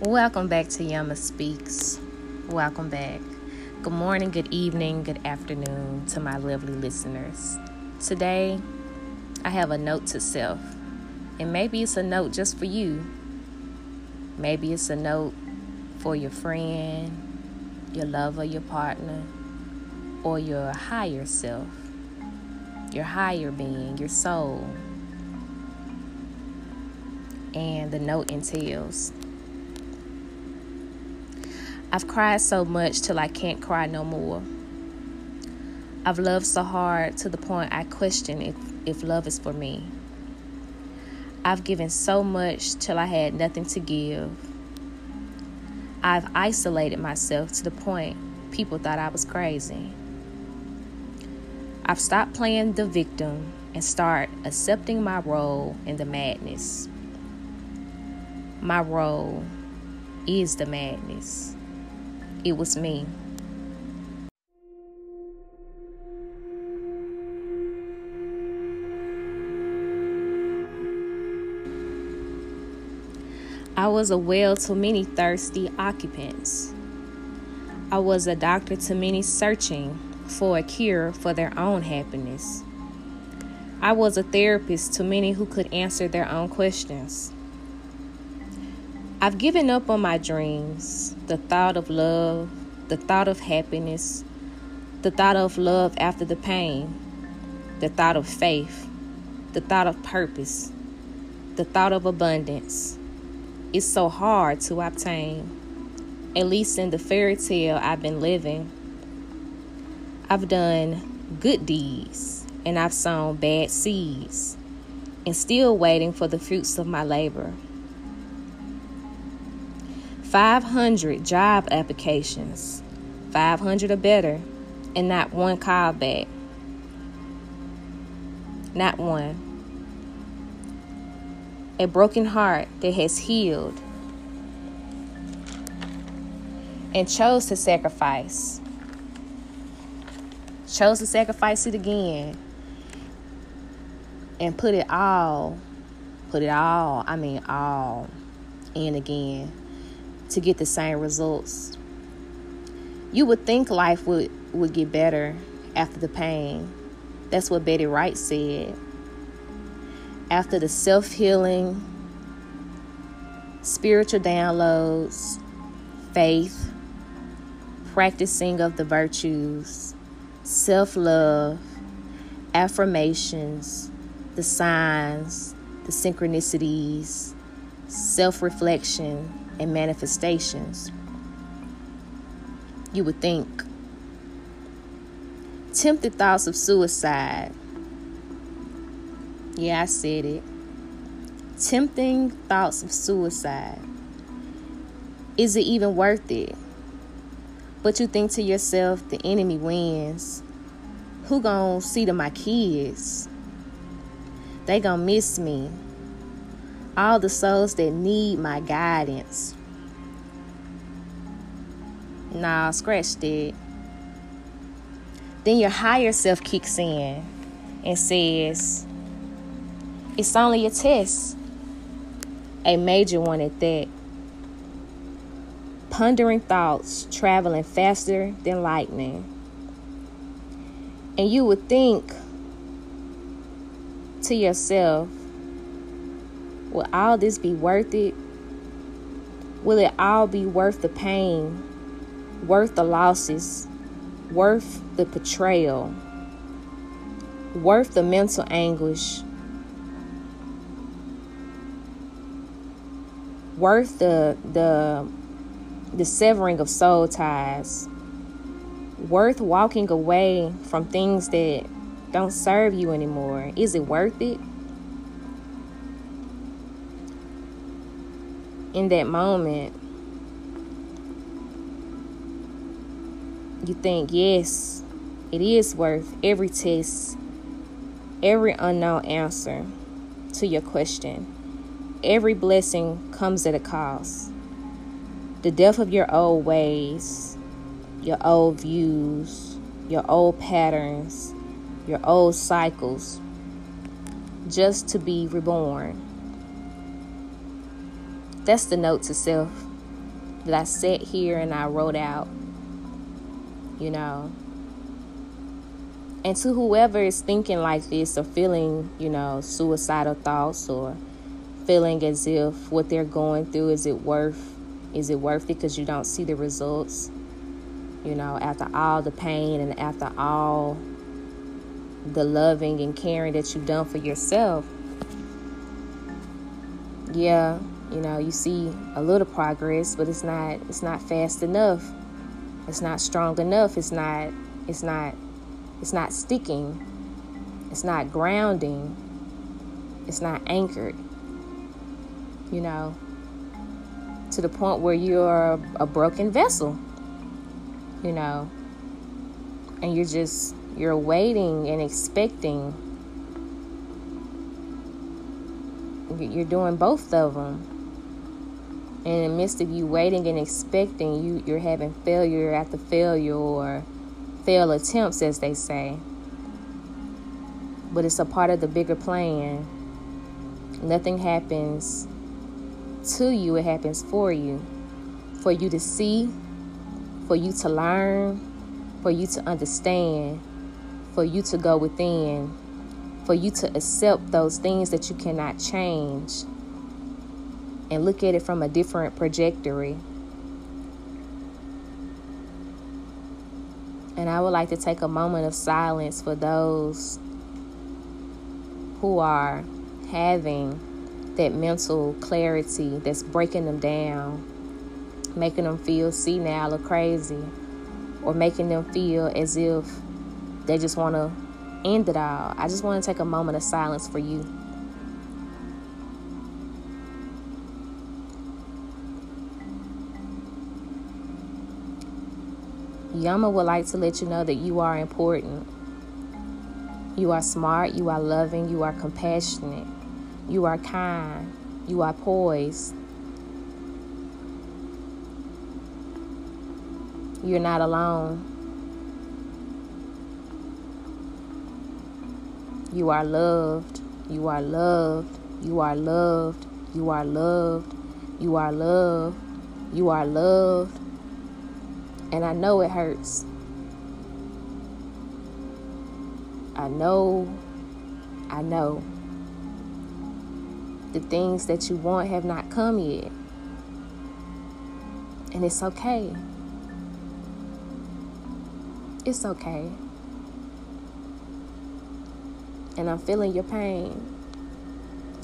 Welcome back to Yama Speaks. Welcome back. Good morning, good evening, good afternoon to my lovely listeners. Today, I have a note to self, and maybe it's a note just for you. Maybe it's a note for your friend, your lover, your partner, or your higher self, your higher being, your soul. And the note entails I've cried so much till I can't cry no more. I've loved so hard to the point I question if, if love is for me. I've given so much till I had nothing to give. I've isolated myself to the point people thought I was crazy. I've stopped playing the victim and start accepting my role in the madness. My role is the madness. It was me. I was a well to many thirsty occupants. I was a doctor to many searching for a cure for their own happiness. I was a therapist to many who could answer their own questions. I've given up on my dreams, the thought of love, the thought of happiness, the thought of love after the pain, the thought of faith, the thought of purpose, the thought of abundance. It's so hard to obtain, at least in the fairy tale I've been living. I've done good deeds and I've sown bad seeds and still waiting for the fruits of my labor. 500 job applications, 500 or better, and not one call back. Not one. A broken heart that has healed and chose to sacrifice. Chose to sacrifice it again and put it all, put it all, I mean all, in again to get the same results. You would think life would, would get better after the pain. That's what Betty Wright said. After the self healing, spiritual downloads, faith, practicing of the virtues, self love, affirmations, the signs, the synchronicities, self reflection, and manifestations. You would think. Tempted thoughts of suicide. Yeah, I said it. Tempting thoughts of suicide. Is it even worth it? But you think to yourself, the enemy wins. Who gonna see to my kids? They gonna miss me all the souls that need my guidance. Nah, scratch that. Then your higher self kicks in and says, It's only a test, a major one at that. Pondering thoughts traveling faster than lightning. And you would think to yourself, Will all this be worth it? Will it all be worth the pain, worth the losses, worth the betrayal, worth the mental anguish, worth the the the severing of soul ties, worth walking away from things that don't serve you anymore? Is it worth it? In that moment, you think, yes, it is worth every test, every unknown answer to your question. Every blessing comes at a cost. The death of your old ways, your old views, your old patterns, your old cycles, just to be reborn. That's the note to self that I sat here and I wrote out, you know. And to whoever is thinking like this or feeling, you know, suicidal thoughts or feeling as if what they're going through is it worth is it worth it? Because you don't see the results you know after all the pain and after all the loving and caring that you've done for yourself. Yeah you know you see a little progress but it's not it's not fast enough it's not strong enough it's not it's not it's not sticking it's not grounding it's not anchored you know, to the point where you're a broken vessel, you know, and you're just, you're waiting and expecting. You're doing both of them. And in the midst of you waiting and expecting, you, you're having failure after failure or fail attempts, as they say. But it's a part of the bigger plan. Nothing happens to you, it happens for you. For you to see, for you to learn, for you to understand, for you to go within, for you to accept those things that you cannot change and look at it from a different trajectory. And I would like to take a moment of silence for those who are having that mental clarity that's breaking them down, making them feel senile or crazy, or making them feel as if they just want to end it all. I just want to take a moment of silence for you. Yama would like to let you know that you are important. You are smart, you are loving, you are compassionate. You are kind. You are poised. You're not alone. You are loved. You are loved. You are loved. You are loved. You are loved. You are loved. And I know it hurts. I know. I know the things that you want have not come yet. And it's okay. It's okay. And I'm feeling your pain.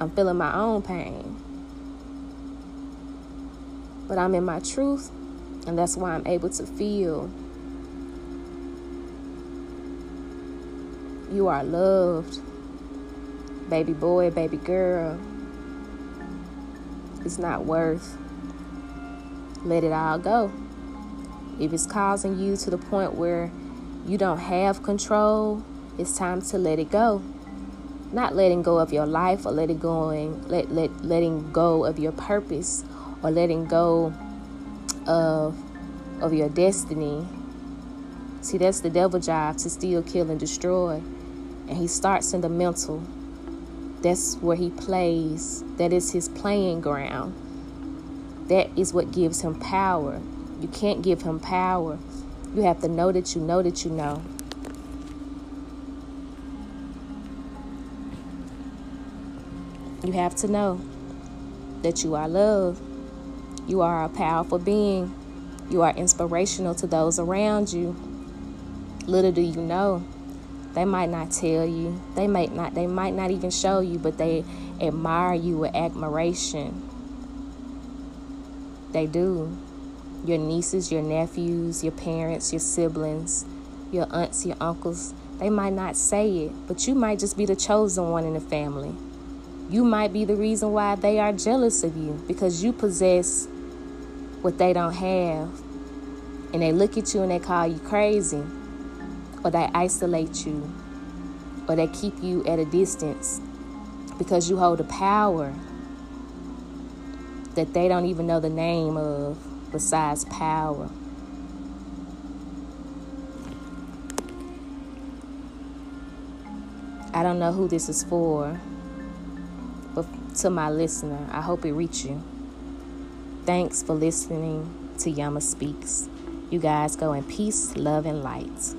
I'm feeling my own pain. But I'm in my truth, and that's why I'm able to feel. You are loved, baby boy, baby girl it's not worth. Let it all go. If it's causing you to the point where you don't have control, it's time to let it go. Not letting go of your life or letting going let, let letting go of your purpose or letting go of of your destiny. See, that's the devil job to steal, kill, and destroy. And he starts in the mental. That's where he plays. That is his playing ground. That is what gives him power. You can't give him power. You have to know that you know that you know. You have to know that you are loved. You are a powerful being. You are inspirational to those around you. Little do you know they might not tell you. They might not they might not even show you, but they admire you with admiration. They do. Your nieces, your nephews, your parents, your siblings, your aunts, your uncles, they might not say it, but you might just be the chosen one in the family. You might be the reason why they are jealous of you because you possess what they don't have. And they look at you and they call you crazy or they isolate you, or they keep you at a distance because you hold a power that they don't even know the name of besides power. I don't know who this is for, but to my listener, I hope it reached you. Thanks for listening to Yama Speaks. You guys go in peace, love, and light.